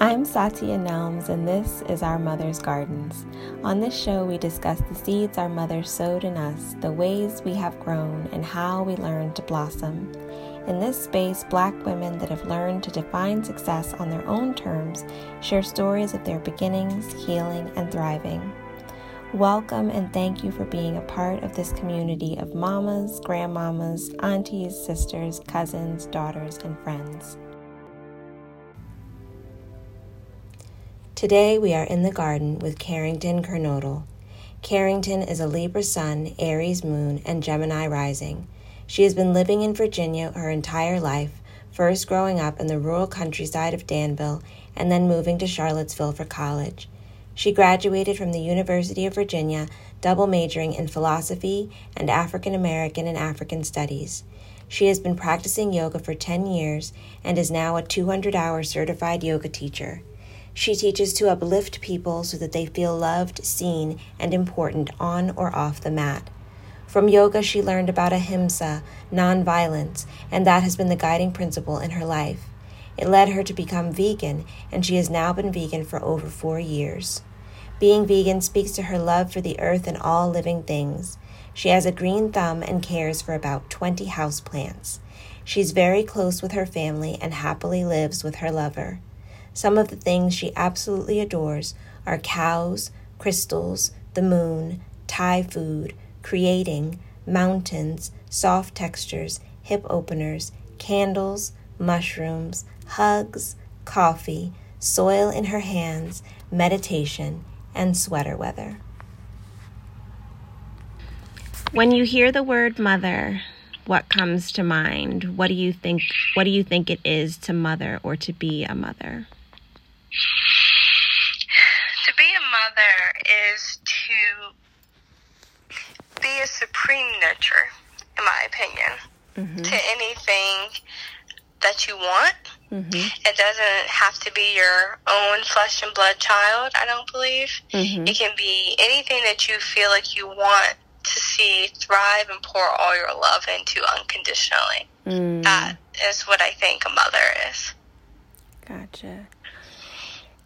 I'm Satya Nelms, and this is Our Mother's Gardens. On this show, we discuss the seeds our mother sowed in us, the ways we have grown, and how we learned to blossom. In this space, Black women that have learned to define success on their own terms share stories of their beginnings, healing, and thriving. Welcome and thank you for being a part of this community of mamas, grandmamas, aunties, sisters, cousins, daughters, and friends. Today we are in the garden with Carrington Kernodle. Carrington is a Libra Sun, Aries Moon, and Gemini Rising. She has been living in Virginia her entire life, first growing up in the rural countryside of Danville and then moving to Charlottesville for college. She graduated from the University of Virginia, double majoring in philosophy and African American and African studies. She has been practicing yoga for 10 years and is now a 200 hour certified yoga teacher. She teaches to uplift people so that they feel loved, seen, and important on or off the mat. From yoga, she learned about ahimsa, nonviolence, and that has been the guiding principle in her life. It led her to become vegan, and she has now been vegan for over four years. Being vegan speaks to her love for the earth and all living things. She has a green thumb and cares for about 20 houseplants. She's very close with her family and happily lives with her lover. Some of the things she absolutely adores are cows, crystals, the moon, Thai food, creating, mountains, soft textures, hip openers, candles, mushrooms, hugs, coffee, soil in her hands, meditation, and sweater weather. When you hear the word mother, what comes to mind? What do you think what do you think it is to mother or to be a mother? To be a mother is to be a supreme nurture, in my opinion, mm-hmm. to anything that you want. Mm-hmm. It doesn't have to be your own flesh and blood child, I don't believe. Mm-hmm. It can be anything that you feel like you want to see thrive and pour all your love into unconditionally. Mm. That is what I think a mother is. Gotcha.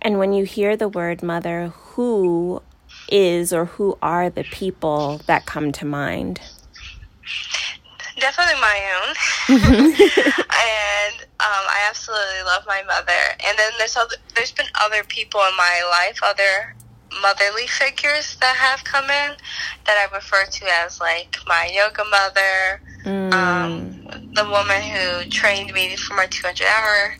And when you hear the word mother, who is or who are the people that come to mind? Definitely my own. and um, I absolutely love my mother. And then there's other, there's been other people in my life, other motherly figures that have come in that I refer to as like my yoga mother, mm. um, the woman who trained me for my 200 hour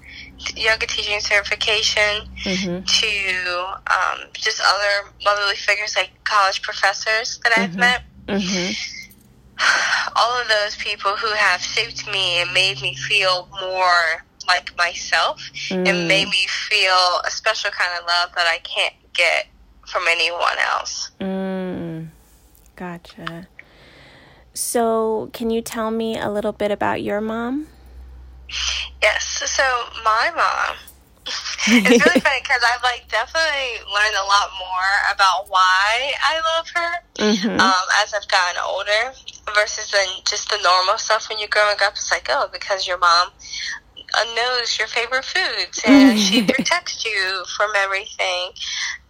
yoga teaching certification mm-hmm. to um, just other motherly figures like college professors that I've mm-hmm. met. Mm-hmm. All of those people who have shaped me and made me feel more like myself mm. and made me feel a special kind of love that I can't get from anyone else. Mm. Gotcha. So, can you tell me a little bit about your mom? Yes. So my mom. it's really funny because I've like definitely learned a lot more about why I love her mm-hmm. um, as I've gotten older versus than just the normal stuff when you're growing up. It's like, oh, because your mom uh, knows your favorite foods and she protects you from everything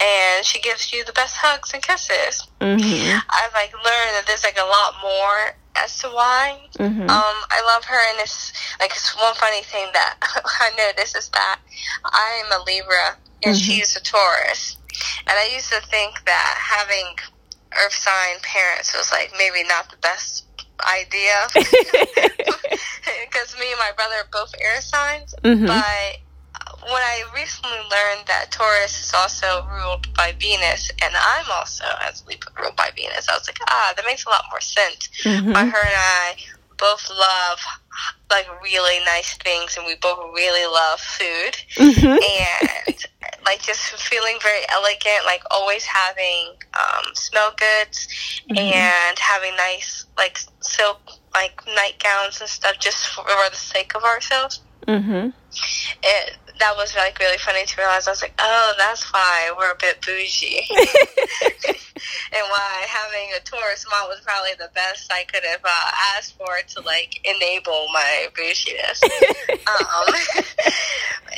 and she gives you the best hugs and kisses. Mm-hmm. I've like learned that there's like a lot more as to why. Mm-hmm. Um, I love her, and it's like it's one funny thing that I noticed is that I am a Libra and mm-hmm. she's a Taurus, and I used to think that having Earth sign parents was like maybe not the best idea because me and my brother are both air signs, mm-hmm. but when I recently learned that Taurus is also ruled by Venus, and I'm also as ruled by Venus, I was like, ah, that makes a lot more sense. Mm-hmm. Why her and I both love like really nice things, and we both really love food, mm-hmm. and like just feeling very elegant, like always having um, smell goods mm-hmm. and having nice like silk like nightgowns and stuff, just for, for the sake of ourselves. Mm-hmm. It that was like really funny to realize. I was like, oh, that's why we're a bit bougie, and why having a Taurus mom was probably the best I could have uh, asked for to like enable my bouginess. um, and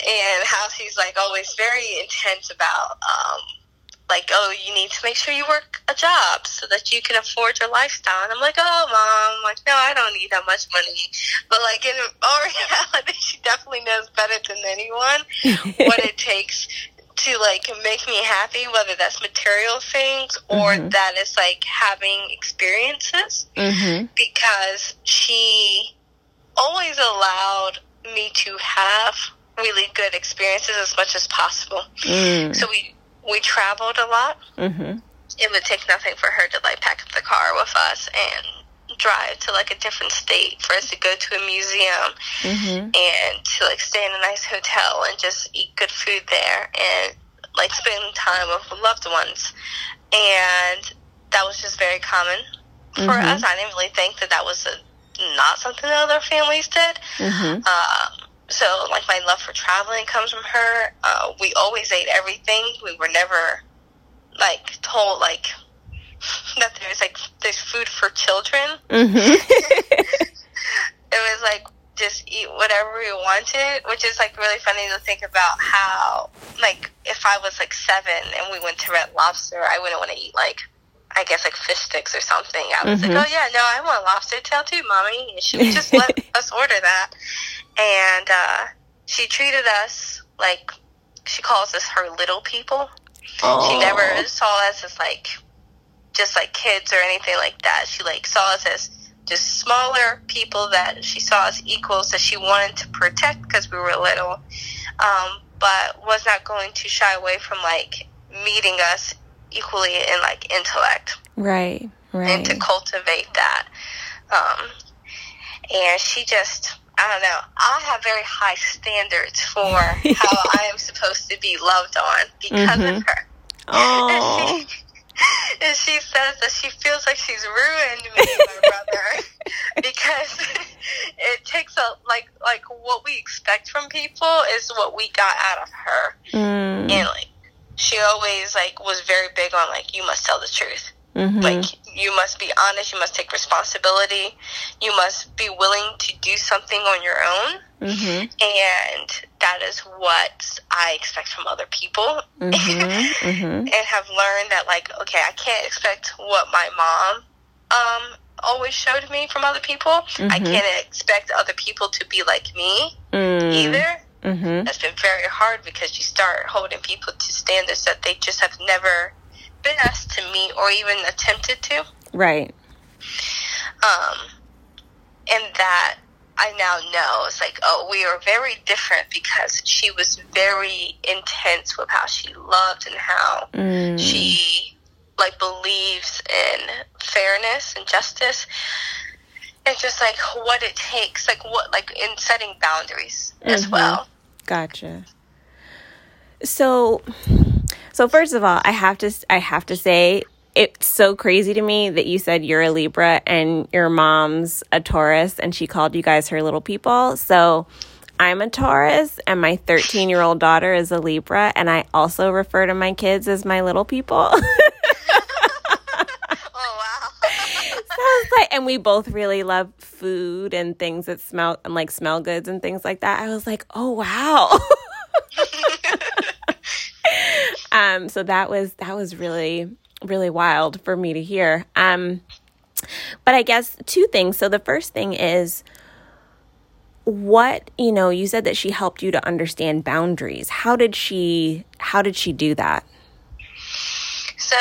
and how she's like always very intense about um, like, oh, you need to make sure you work a job so that you can afford your lifestyle. And I'm like, oh, mom, like, no, I don't need that much money. But like in all reality, she definitely knows better than anyone what it takes to like make me happy, whether that's material things or mm-hmm. that is like having experiences. Mm-hmm. Because she always allowed me to have really good experiences as much as possible. Mm. So we we traveled a lot. Mm-hmm. It would take nothing for her to like pack up the car with us and drive to like a different state for us to go to a museum mm-hmm. and to like stay in a nice hotel and just eat good food there and like spend time with loved ones. And that was just very common for mm-hmm. us. I didn't really think that that was a, not something that other families did. Mm-hmm. So like my love for traveling comes from her. Uh, we always ate everything. We were never like told like that there's like there's food for children. Mm-hmm. it was like just eat whatever we wanted, which is like really funny to think about how like if I was like seven and we went to Red Lobster, I wouldn't want to eat like I guess like fish sticks or something. I was mm-hmm. like, oh yeah, no, I want lobster tail too, mommy. And she would just let us order that and uh, she treated us like she calls us her little people. Aww. She never saw us as like just like kids or anything like that. She like saw us as just smaller people that she saw as equals that she wanted to protect because we were little, um, but was not going to shy away from like meeting us equally in like intellect. Right, right. And to cultivate that. Um, and she just I don't know. I have very high standards for how I am supposed to be loved on because mm-hmm. of her. Oh. And she, and she says that she feels like she's ruined me, my brother, because it takes a like like what we expect from people is what we got out of her, mm. and like she always like was very big on like you must tell the truth. Mm-hmm. Like you must be honest, you must take responsibility, you must be willing to do something on your own. Mm-hmm. And that is what I expect from other people. Mm-hmm. mm-hmm. and have learned that like, okay, I can't expect what my mom um always showed me from other people. I mm-hmm. can't expect other people to be like me mm. either. Mm-hmm. That's been very hard because you start holding people to standards that they just have never been asked to meet or even attempted to. Right. Um, and that I now know it's like, oh, we are very different because she was very intense with how she loved and how mm. she like believes in fairness and justice and just like what it takes like what like in setting boundaries mm-hmm. as well gotcha so so first of all, I have to I have to say it's so crazy to me that you said you're a Libra and your mom's a Taurus and she called you guys her little people. So I'm a Taurus and my 13 year old daughter is a Libra, and I also refer to my kids as my little people. oh, wow. like, and we both really love food and things that smell and like smell goods and things like that. I was like, oh, wow. Um, so that was that was really really wild for me to hear. Um, but I guess two things. So the first thing is what you know you said that she helped you to understand boundaries how did she how did she do that so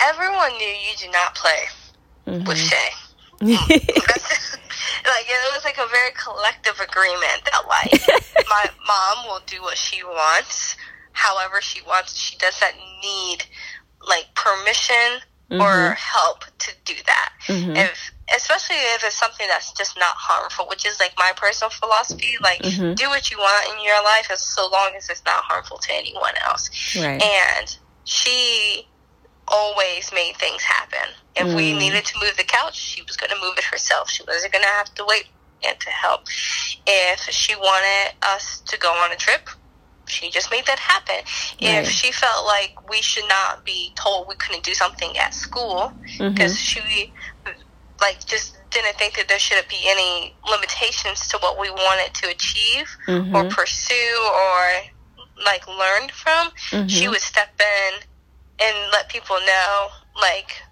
everyone knew you do not play mm-hmm. with shay like it was like a very collective agreement that like my mom will do what she wants however she wants. She doesn't need like permission mm-hmm. or help to do that. Mm-hmm. If especially if it's something that's just not harmful, which is like my personal philosophy. Like, mm-hmm. do what you want in your life, as so long as it's not harmful to anyone else. Right. And she always made things happen. If mm. we needed to move the couch, she was going to move it herself. She wasn't going to have to wait and to help. If she wanted us to go on a trip, she just made that happen. Right. If she felt like we should not be told we couldn't do something at school because mm-hmm. she like just didn't think that there shouldn't be any limitations to what we wanted to achieve mm-hmm. or pursue or like learn from, mm-hmm. she would step in and let people know like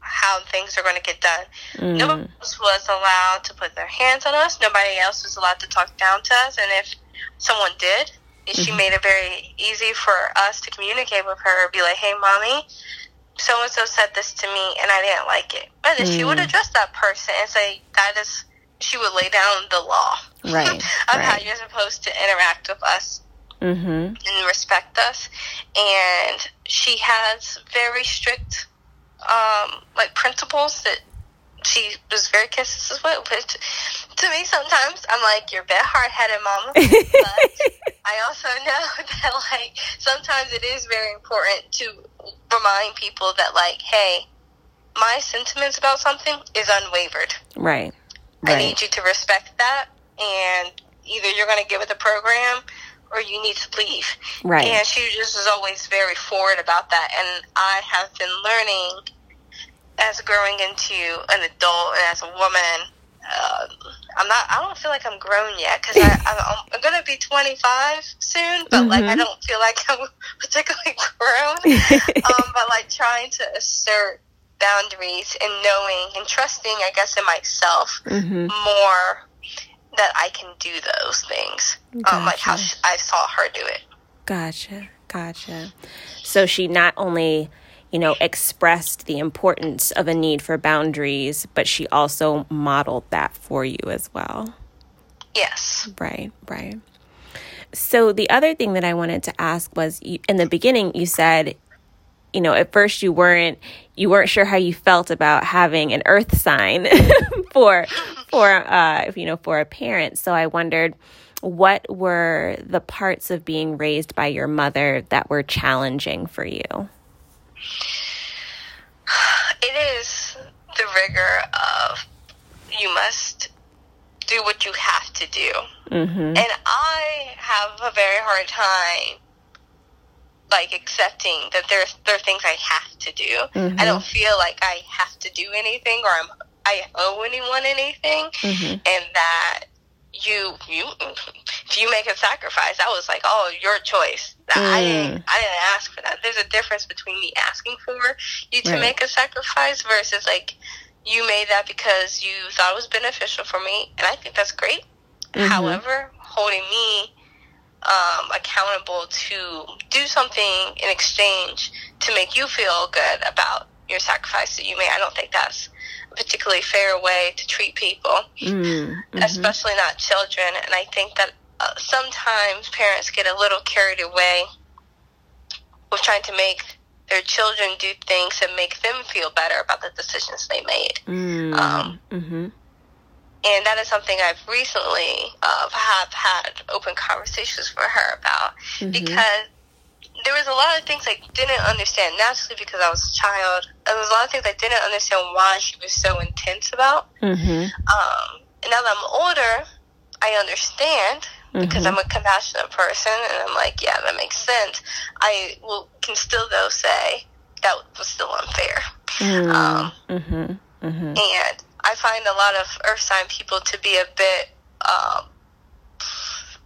how things are going to get done. Mm. Nobody else was allowed to put their hands on us. Nobody else was allowed to talk down to us. And if someone did. She made it very easy for us to communicate with her. Be like, "Hey, mommy, so and so said this to me, and I didn't like it." And then mm. she would mm. address that person and say, "That is." She would lay down the law right, of right. how you're supposed to interact with us mm-hmm. and respect us. And she has very strict, um, like principles that she was very consistent with. Which to me, sometimes I'm like, "You're a bit hard headed, mama." but I also know that like sometimes it is very important to remind people that like, hey, my sentiments about something is unwavered. Right. right. I need you to respect that, and either you're going to give it the program or you need to leave. Right. And she just was always very forward about that. And I have been learning as growing into an adult and as a woman. Uh, I'm not. I don't feel like I'm grown yet because I'm, I'm gonna be 25 soon, but mm-hmm. like I mm-hmm. don't feel like I'm particularly grown. um, but like trying to assert boundaries and knowing and trusting, I guess, in myself mm-hmm. more that I can do those things. Gotcha. Um, like how I saw her do it. Gotcha. Gotcha. So she not only, you know, expressed the importance of a need for boundaries, but she also modeled that for you as well. Yes. Right, right. So the other thing that I wanted to ask was in the beginning you said you know at first you weren't you weren't sure how you felt about having an earth sign for for uh you know for a parent so i wondered what were the parts of being raised by your mother that were challenging for you it is the rigor of you must do what you have to do mm-hmm. and i have a very hard time like accepting that there there are things I have to do. Mm-hmm. I don't feel like I have to do anything or I'm I owe anyone anything, mm-hmm. and that you you if you make a sacrifice, I was like, oh, your choice. Mm. I didn't I didn't ask for that. There's a difference between me asking for you to right. make a sacrifice versus like you made that because you thought it was beneficial for me, and I think that's great. Mm-hmm. However, holding me um, accountable to do something in exchange to make you feel good about your sacrifice that you made. I don't think that's a particularly fair way to treat people, mm-hmm. especially not children. And I think that uh, sometimes parents get a little carried away with trying to make their children do things that make them feel better about the decisions they made. Mm-hmm. Um, mm-hmm and that is something I've recently uh, have had open conversations with her about mm-hmm. because there was a lot of things I didn't understand naturally because I was a child. There was a lot of things I didn't understand why she was so intense about. Mm-hmm. Um, and now that I'm older, I understand because mm-hmm. I'm a compassionate person, and I'm like, yeah, that makes sense. I will can still though say that was still unfair. Mm-hmm. Um, mm-hmm. Mm-hmm. and I find a lot of earth sign people to be a bit um,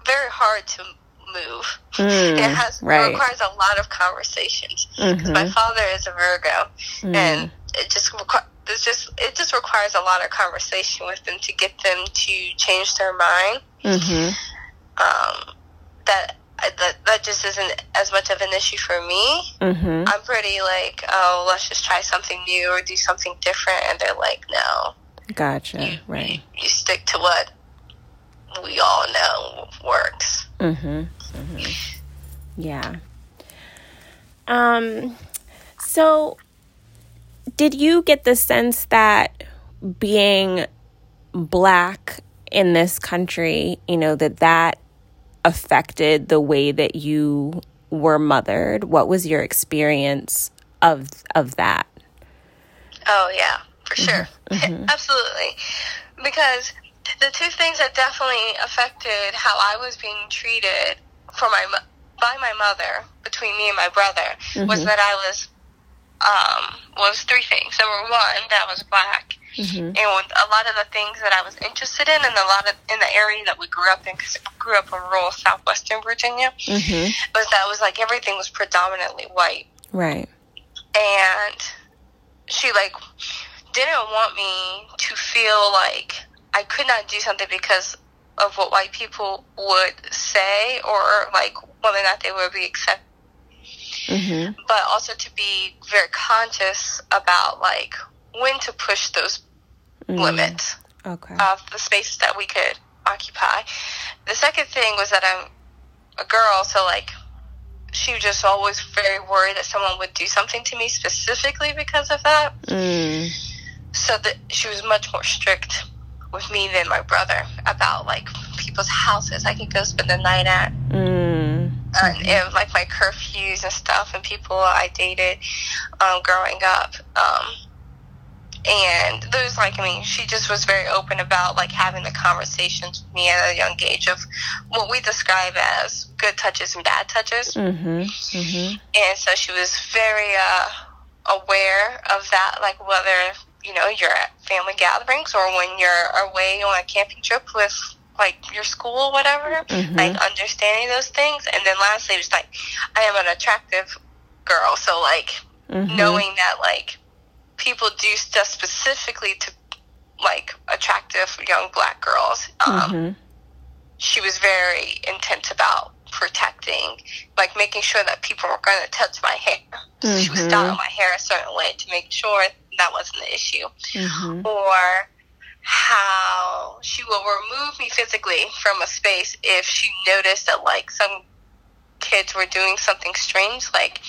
very hard to move. Mm, it has right. requires a lot of conversations. Mm-hmm. My father is a Virgo, mm. and it just requ- it's just it just requires a lot of conversation with them to get them to change their mind. Mm-hmm. Um, that that that just isn't as much of an issue for me. Mm-hmm. I'm pretty like, oh, let's just try something new or do something different, and they're like, no. Gotcha. You, right. You stick to what we all know works. Mhm. Mhm. Yeah. Um so did you get the sense that being black in this country, you know, that that affected the way that you were mothered? What was your experience of of that? Oh yeah for mm-hmm. sure. Mm-hmm. Absolutely. Because the two things that definitely affected how I was being treated for my by my mother between me and my brother mm-hmm. was that I was um was three things. Number one, that I was black, Mm-hmm. And a lot of the things that I was interested in, and a lot of in the area that we grew up in, because I grew up in rural southwestern Virginia, mm-hmm. was that was like everything was predominantly white. Right. And she like didn't want me to feel like I could not do something because of what white people would say or like whether or not they would be accepted. Mm-hmm. But also to be very conscious about like when to push those mm. limits okay. of the spaces that we could occupy. The second thing was that I'm a girl, so like she was just always very worried that someone would do something to me specifically because of that. Mm. So that she was much more strict with me than my brother about like people's houses I could go spend the night at. Mm. And, and like my curfews and stuff and people I dated um, growing up. Um, and there's like, I mean, she just was very open about like having the conversations with me at a young age of what we describe as good touches and bad touches. Mm-hmm. Mm-hmm. And so she was very uh, aware of that, like whether you know you're at family gatherings or when you're away on a camping trip with like your school or whatever, mm-hmm. like understanding those things. And then lastly, was like I am an attractive girl, so like mm-hmm. knowing that like people do stuff specifically to like attractive young black girls. Um, mm-hmm. She was very intense about protecting, like making sure that people were going to touch my hair. Mm-hmm. She was styling my hair a certain way to make sure that wasn't the issue. Mm-hmm. Or how she will remove me physically from a space if she noticed that like some kids were doing something strange. Like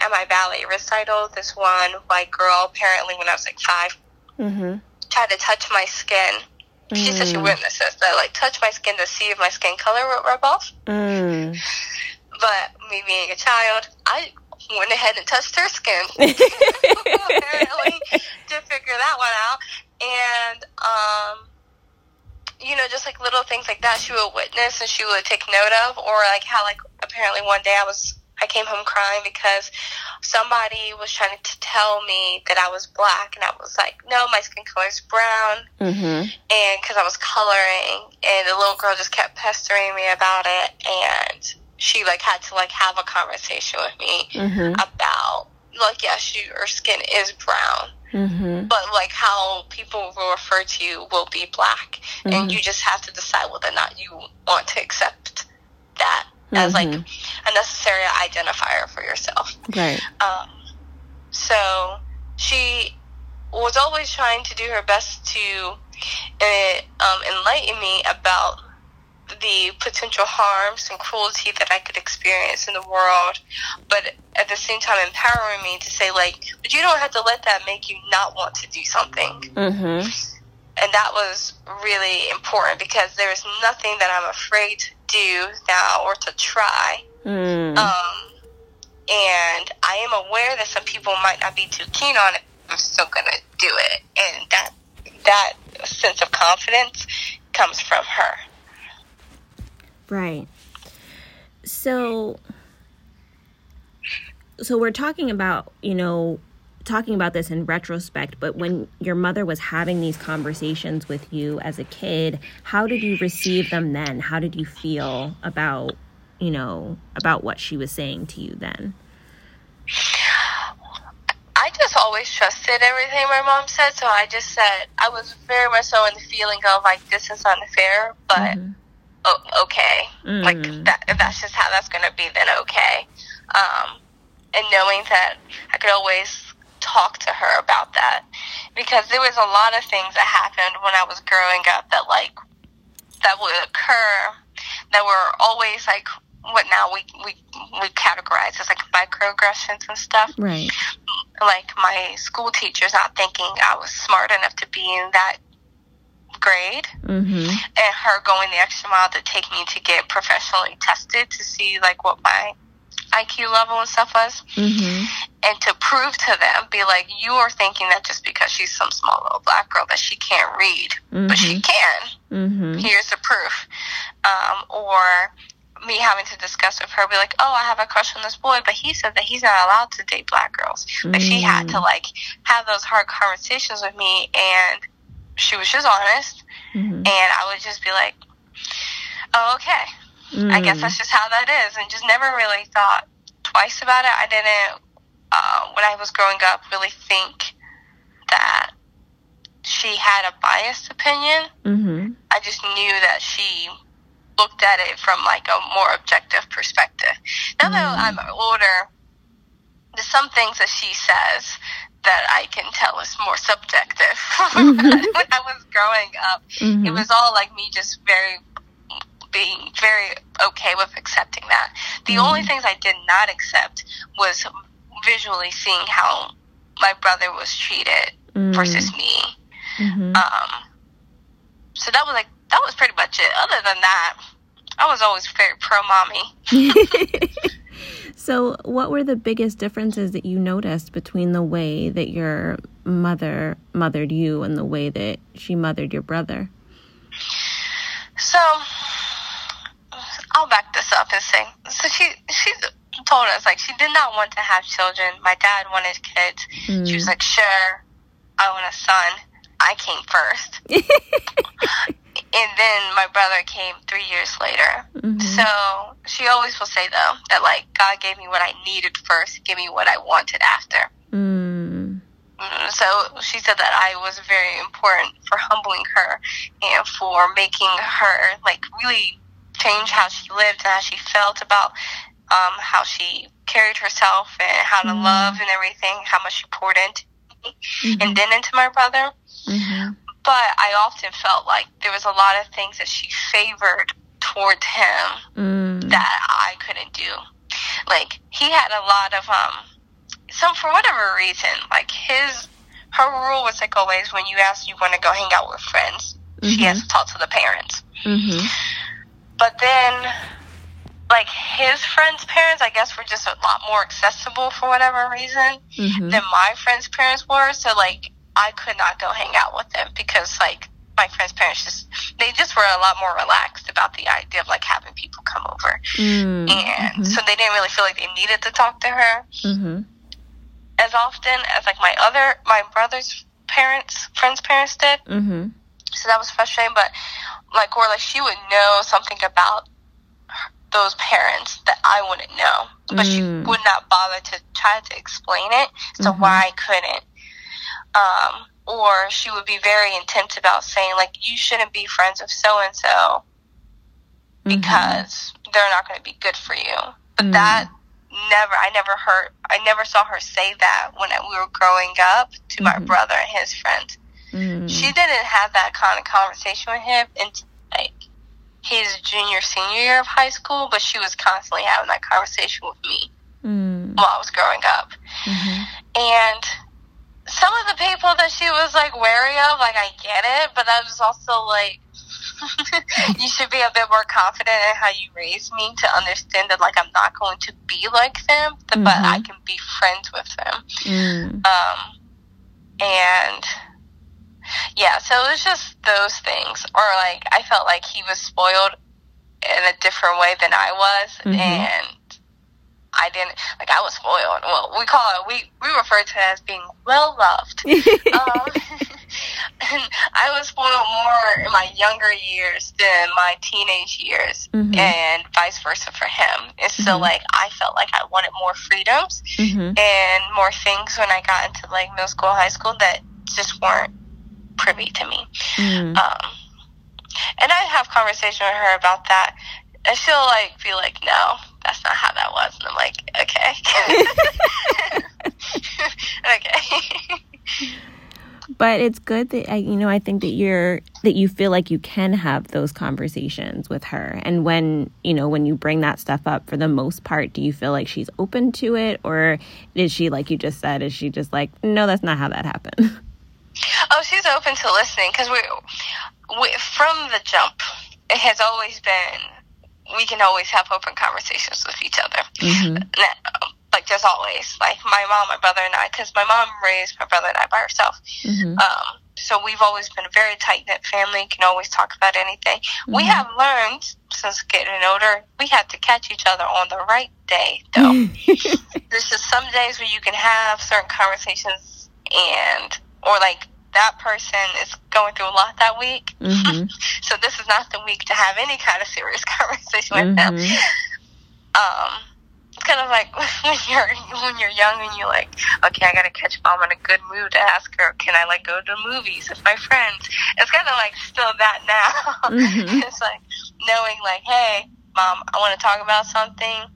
at my ballet recital, this one white girl, apparently when I was like 5 mm-hmm. tried to touch my skin. She mm. said she witnessed this, that like touch my skin to see if my skin color would rub off. Mm. But me being a child, I went ahead and touched her skin apparently to figure that one out. And um, you know, just like little things like that she would witness and she would take note of, or like how like apparently one day I was I came home crying because somebody was trying to tell me that I was black, and I was like, no, my skin color is brown, mm-hmm. and because I was coloring, and the little girl just kept pestering me about it, and she like had to like have a conversation with me mm-hmm. about like yeah, she her skin is brown, Mm-hmm. But like how people will refer to you will be black, mm-hmm. and you just have to decide whether or not you want to accept that as like mm-hmm. a necessary identifier for yourself. Right. Um, so she was always trying to do her best to uh, um, enlighten me about the potential harms and cruelty that I could experience in the world, but at the same time empowering me to say like, but you don't have to let that make you not want to do something. Mm-hmm. And that was really important because there is nothing that I'm afraid to do now or to try. Mm. Um, and I am aware that some people might not be too keen on it. I'm still gonna do it, and that that sense of confidence comes from her. Right. So so we're talking about, you know, talking about this in retrospect, but when your mother was having these conversations with you as a kid, how did you receive them then? How did you feel about, you know, about what she was saying to you then? I just always trusted everything my mom said, so I just said I was very much so in the feeling of like this is unfair, but mm-hmm okay. Mm. Like that, if that's just how that's going to be, then okay. Um, and knowing that I could always talk to her about that because there was a lot of things that happened when I was growing up that like that would occur that were always like what now we we we categorize as like microaggressions and stuff. Right. Like my school teachers not thinking I was smart enough to be in that grade mm-hmm. and her going the extra mile to take me to get professionally tested to see like what my IQ level and stuff was, mm-hmm. and to prove to them, be like, you are thinking that just because she's some small little black girl that she can't read, mm-hmm. but she mm-hmm. can. Mm-hmm. Here's the proof. Um, or me having to discuss with her, be like, "Oh, I have a crush on this boy," but he said that he's not allowed to date black girls. But she had to Mm. like have those hard conversations with me, and she was just honest, Mhm. and I would just be like, "Oh, okay, I guess Mm. that's just how that is," and just never really thought twice about it. I didn't, uh, when I was growing up, really think that she had a biased opinion. Mhm. I just knew that she looked at it from like a more objective perspective. Now that Mm. I'm older, there's some things that she says that I can tell is more subjective. Mhm. when I was growing up, it Mhm. was all like me just very being very okay with accepting that. The Mm. only things I did not accept was visually seeing how my brother was treated versus me. Mhm. Um, so that was like that was pretty much it. Other than that, I was always very pro mommy. so, what were the biggest differences that you noticed between the way that your mother mothered you and the way that she mothered your brother? So I'll back this up and say so she she told us like she did not want to have children. My dad wanted kids. She was Mm. like, Sure, I want a son. I came first. and then my brother came three years later. Mhm. So she always will say though that like God gave me what I needed first, give me what I wanted after. Mm. Mm, So she said that I was very important for humbling her and for making her like really change how she lived and how she felt about um, how she carried herself and how to Mm. love and everything, how much she poured into me Mhm. and then into my brother. Mhm. But I often felt like there was a lot of things that she favored towards him Mm. that I couldn't do. Like he had a lot of um some for whatever reason, like his her rule was like always when you ask you want to go hang out with friends, she Mhm. has to talk to the parents. Mhm. But then like his friends' parents I guess were just a lot more accessible for whatever reason Mhm. than my friends' parents were. So like I could not go hang out with them because like my friends' parents just they just were a lot more relaxed about the idea of like having people come over. Mm. And Mhm. so they didn't really feel like they needed to talk to her Mhm. as often as like my other my brother's parents, friends' parents did. Mhm. So that was frustrating, but like or like she would know something about her- those parents that I wouldn't know, but she Mm. would not bother to try to explain it so Mhm. why I couldn't. Um, or she would be very intense about saying like you shouldn't be friends with so and so Mm-hmm. because they're not going to be good for you. But Mm. that never, I never heard, I never saw her say that when we were growing up to my Mhm. brother and his friends. Mm. She didn't have that kind of conversation with him until like his junior, senior year of high school, but she was constantly having that conversation with me Mm. while I was growing up. Mhm. And some of the people that she was like wary of, like I get it, but I was also like, you should be a bit more confident in how you raised me to understand that like I'm not going to be like them, but Mhm. I can be friends with them. Mm. Um, and yeah, so it was just those things, or like I felt like he was spoiled in a different way than I was, Mhm. and I didn't like I was spoiled. Well, we call it we we refer to it as being well loved. um, and I was spoiled more in my younger years than my teenage years, Mhm. and vice versa for him. And so, Mhm. like, I felt like I wanted more freedoms Mhm. and more things when I got into like middle school, high school that just weren't privy to me. Mm. Um, and I have conversation with her about that. And she'll like be like, "No, that's not how that was," and I'm like, "Okay, okay." but it's good that I, you know i think that you're that you feel like you can have those conversations with her. And when you know when you bring that stuff up for the most part do you feel like she's open to it? Or is she like you just said is she just like no that's not how that happened. Oh, she's open to listening because we, we from the jump, it has always been we can always have open conversations with each other. mm-hmm. Now, like just always, like my mom, my brother, and I, because my mom raised my brother and I by herself. Mm-hmm. Um, so we've always been a very tight knit family. Can always talk about anything. Mm-hmm. We have learned since getting older, we have to catch each other on the right day, though. There's just some days where you can have certain conversations, and or like that person is going through a lot that week. Mm-hmm. so this is not the week to have any kind of serious conversation with mm-hmm. them. Um, it's kind of like when you're when you're young and you're like, okay, I gotta catch mom in a good mood to ask her, can I like go to the movies with my friends? It's kind of like still that now. Mm-hmm. it's like knowing like, hey, mom, I want to talk about something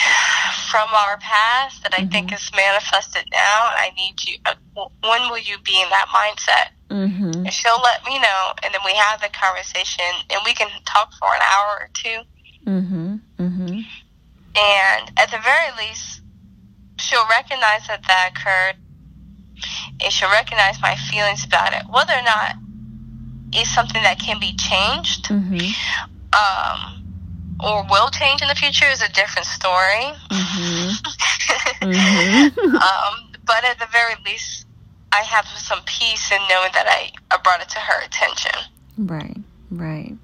from our past that I mm-hmm. think is manifested now. I need you. When will you be in that mindset? Mm-hmm. And she'll let me know, and then we have the conversation, and we can talk for an hour or 2 mm-hmm. Mm-hmm. And at the very least, she'll recognize that that occurred and she'll recognize my feelings about it. Whether or not it's something that can be changed mm-hmm. um, or will change in the future is a different story. Mm-hmm. mm-hmm. um, but at the very least, I have some peace in knowing that I, I brought it to her attention. Right, right.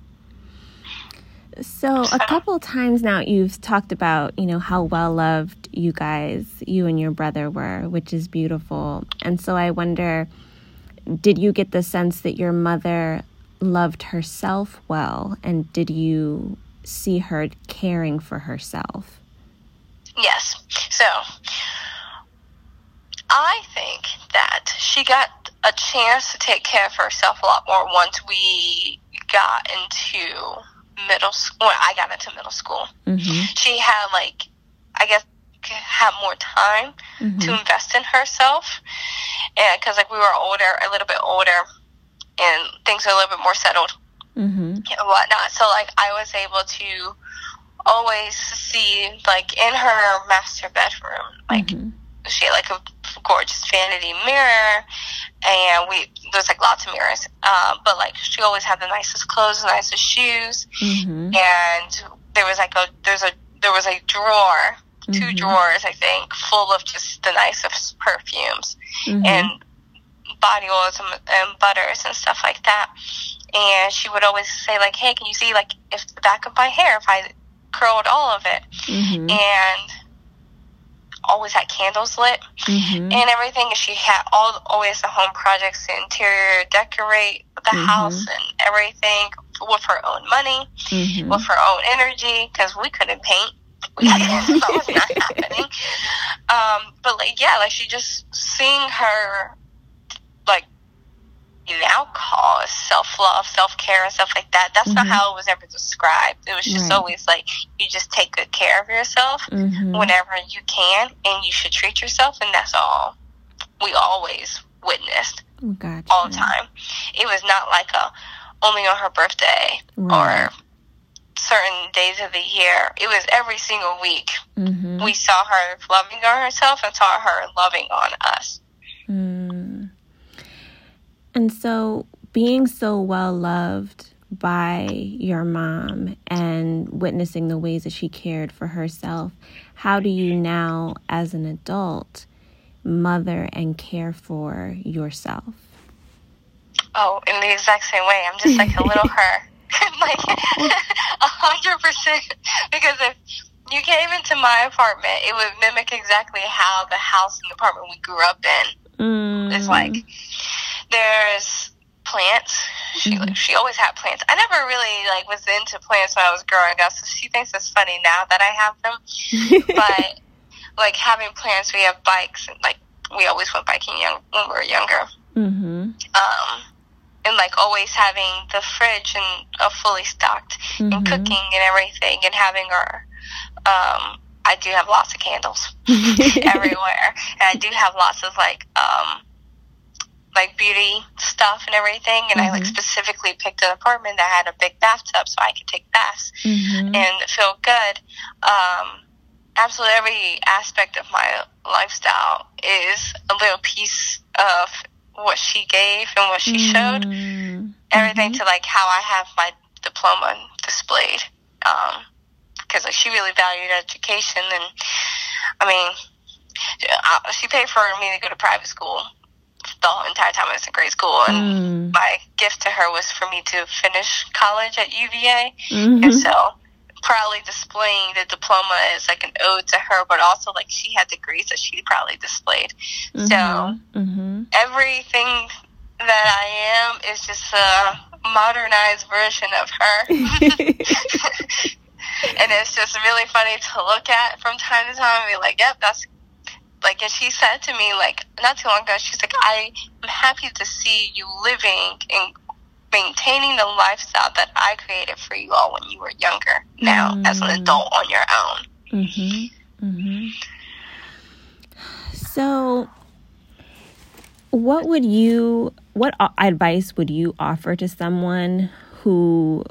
So, a couple times now you've talked about, you know, how well loved you guys, you and your brother were, which is beautiful. And so I wonder did you get the sense that your mother loved herself well? And did you see her caring for herself? Yes. So, I think she got a chance to take care of herself a lot more once we got into middle school. When I got into middle school, mm-hmm. she had like, I guess, had more time mm-hmm. to invest in herself, and because like we were older, a little bit older, and things were a little bit more settled mm-hmm. and whatnot. So like I was able to always see like in her master bedroom, like mm-hmm. She had like a gorgeous vanity mirror and we there's like lots of mirrors. Uh, but like she always had the nicest clothes, the nicest shoes, mm-hmm. and there was like a there's a there was a drawer, mm-hmm. two drawers I think, full of just the nicest perfumes mm-hmm. and body oils and, and butters and stuff like that. And she would always say like, "Hey, can you see like if the back of my hair if I curled all of it?" Mm-hmm. And always had candles lit mm-hmm. and everything. She had all always the home projects, the interior decorate the mm-hmm. house and everything with her own money, mm-hmm. with her own energy because we couldn't paint. that was not happening. Um, but like yeah, like she just seeing her now call self love, self care, and stuff like that. That's mm-hmm. not how it was ever described. It was just right. always like you just take good care of yourself mm-hmm. whenever you can, and you should treat yourself, and that's all we always witnessed gotcha. all the time. It was not like a only on her birthday right. or certain days of the year. It was every single week. Mm-hmm. We saw her loving on herself and saw her loving on us. Mm. And so, being so well loved by your mom and witnessing the ways that she cared for herself, how do you now, as an adult, mother and care for yourself? Oh, in the exact same way. I'm just like a little her. like, a hundred percent. Because if you came into my apartment, it would mimic exactly how the house and apartment we grew up in mm. is like there's plants. She mm-hmm. she always had plants. I never really like was into plants when I was growing up, so she thinks it's funny now that I have them. but like having plants, we have bikes, and like we always went biking young when we were younger. Mm-hmm. Um, and like always having the fridge and uh, fully stocked, mm-hmm. and cooking and everything, and having our um, I do have lots of candles everywhere, and I do have lots of like um like beauty stuff and everything. And mm-hmm. I like mm-hmm. specifically picked an apartment that had a big bathtub so I could take baths mm-hmm. and feel good. Um, absolutely every aspect of my lifestyle is a little piece of what she gave and what she mm-hmm. showed. Everything to like how I have my diploma displayed. Um, because like, she really valued education and I mean, she paid for me to go to private school the entire time I was in grade school. And mm. my gift to her was for me to finish college at UVA. Mm-hmm. And so proudly displaying the diploma is like an ode to her, but also like she had degrees that she proudly displayed. Mm-hmm. So mm-hmm. everything that I am is just a modernized version of her. and it's just really funny to look at from time to time and be like, yep, that's like, and she said to me, like, not too long ago, she's like, I am happy to see you living and maintaining the lifestyle that I created for you all when you were younger now mm. as an mm. adult on your own. Mm-hmm. Mm-hmm. So, what would you, what advice would you offer to someone who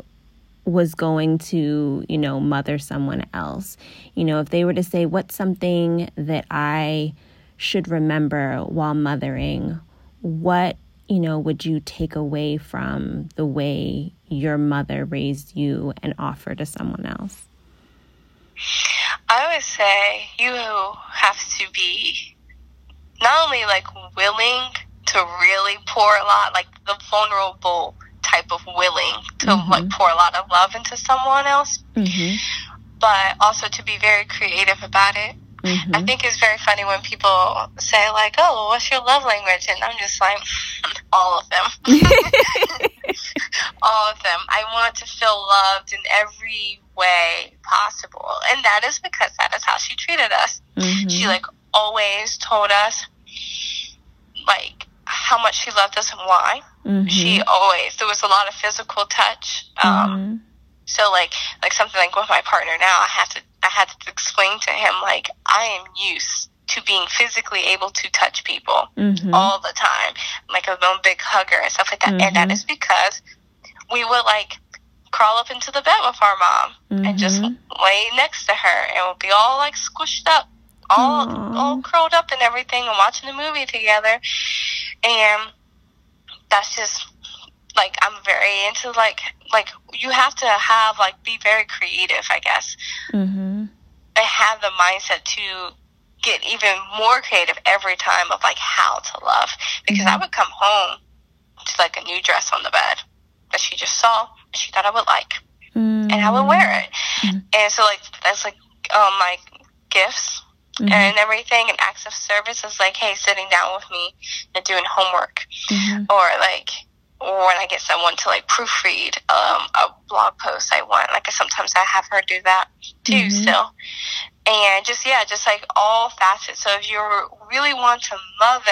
was going to, you know, mother someone else. You know, if they were to say, What's something that I should remember while mothering? What, you know, would you take away from the way your mother raised you and offer to someone else? I always say you have to be not only like willing to really pour a lot, like the vulnerable type of willing to mm-hmm. like pour a lot of love into someone else, mm-hmm. but also to be very creative about it. Mm-hmm. I think it's very funny when people say like, "Oh, what's your love language?" and I'm just like, all of them, all of them. I want to feel loved in every way possible, and that is because that is how she treated us. Mm-hmm. She like always told us like how much she loved us and why. Mm-hmm. She always there was a lot of physical touch. Um, mm-hmm. So like like something like with my partner now, I have to I had to explain to him like I am used to being physically able to touch people mm-hmm. all the time, like a little big hugger and stuff like that. And that mm-hmm. is because we would like crawl up into the bed with our mom and just mm-hmm. lay next to her and we'll be all like squished up all Aww. all curled up and everything and watching a movie together and that's just like I'm very into like like you have to have like be very creative, I guess. Mm-hmm. I have the mindset to get even more creative every time of like how to love because mm-hmm. I would come home to like a new dress on the bed that she just saw she thought I would like mm-hmm. and I would wear it mm-hmm. and so like that's like um my gifts mm-hmm. and everything and acts of service is like, hey, sitting down with me and doing homework. Mm-hmm. Or like, or when I get someone to like proofread um, a blog post I want, like sometimes I have her do that too mm-hmm. still. And just, yeah, just like all facets. So if you really want to mother,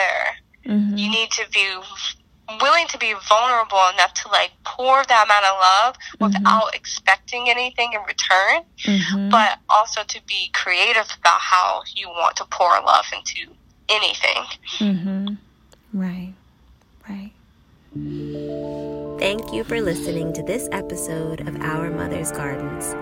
mm-hmm. you need to be willing to be vulnerable enough to like pour that amount of love mm-hmm. without expecting anything in return, mm-hmm. but also to be creative about how you want to pour love into anything. Mm-hmm. Right, right. Thank you for listening to this episode of Our Mother's Gardens.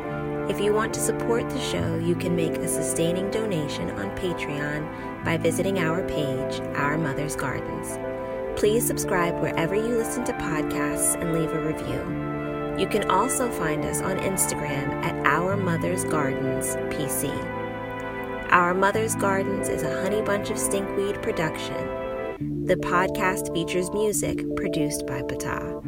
If you want to support the show, you can make a sustaining donation on Patreon by visiting our page, Our Mother's Gardens. Please subscribe wherever you listen to podcasts and leave a review. You can also find us on Instagram at Our Mother's Gardens PC. Our Mother's Gardens is a Honey Bunch of Stinkweed production. The podcast features music produced by Pata.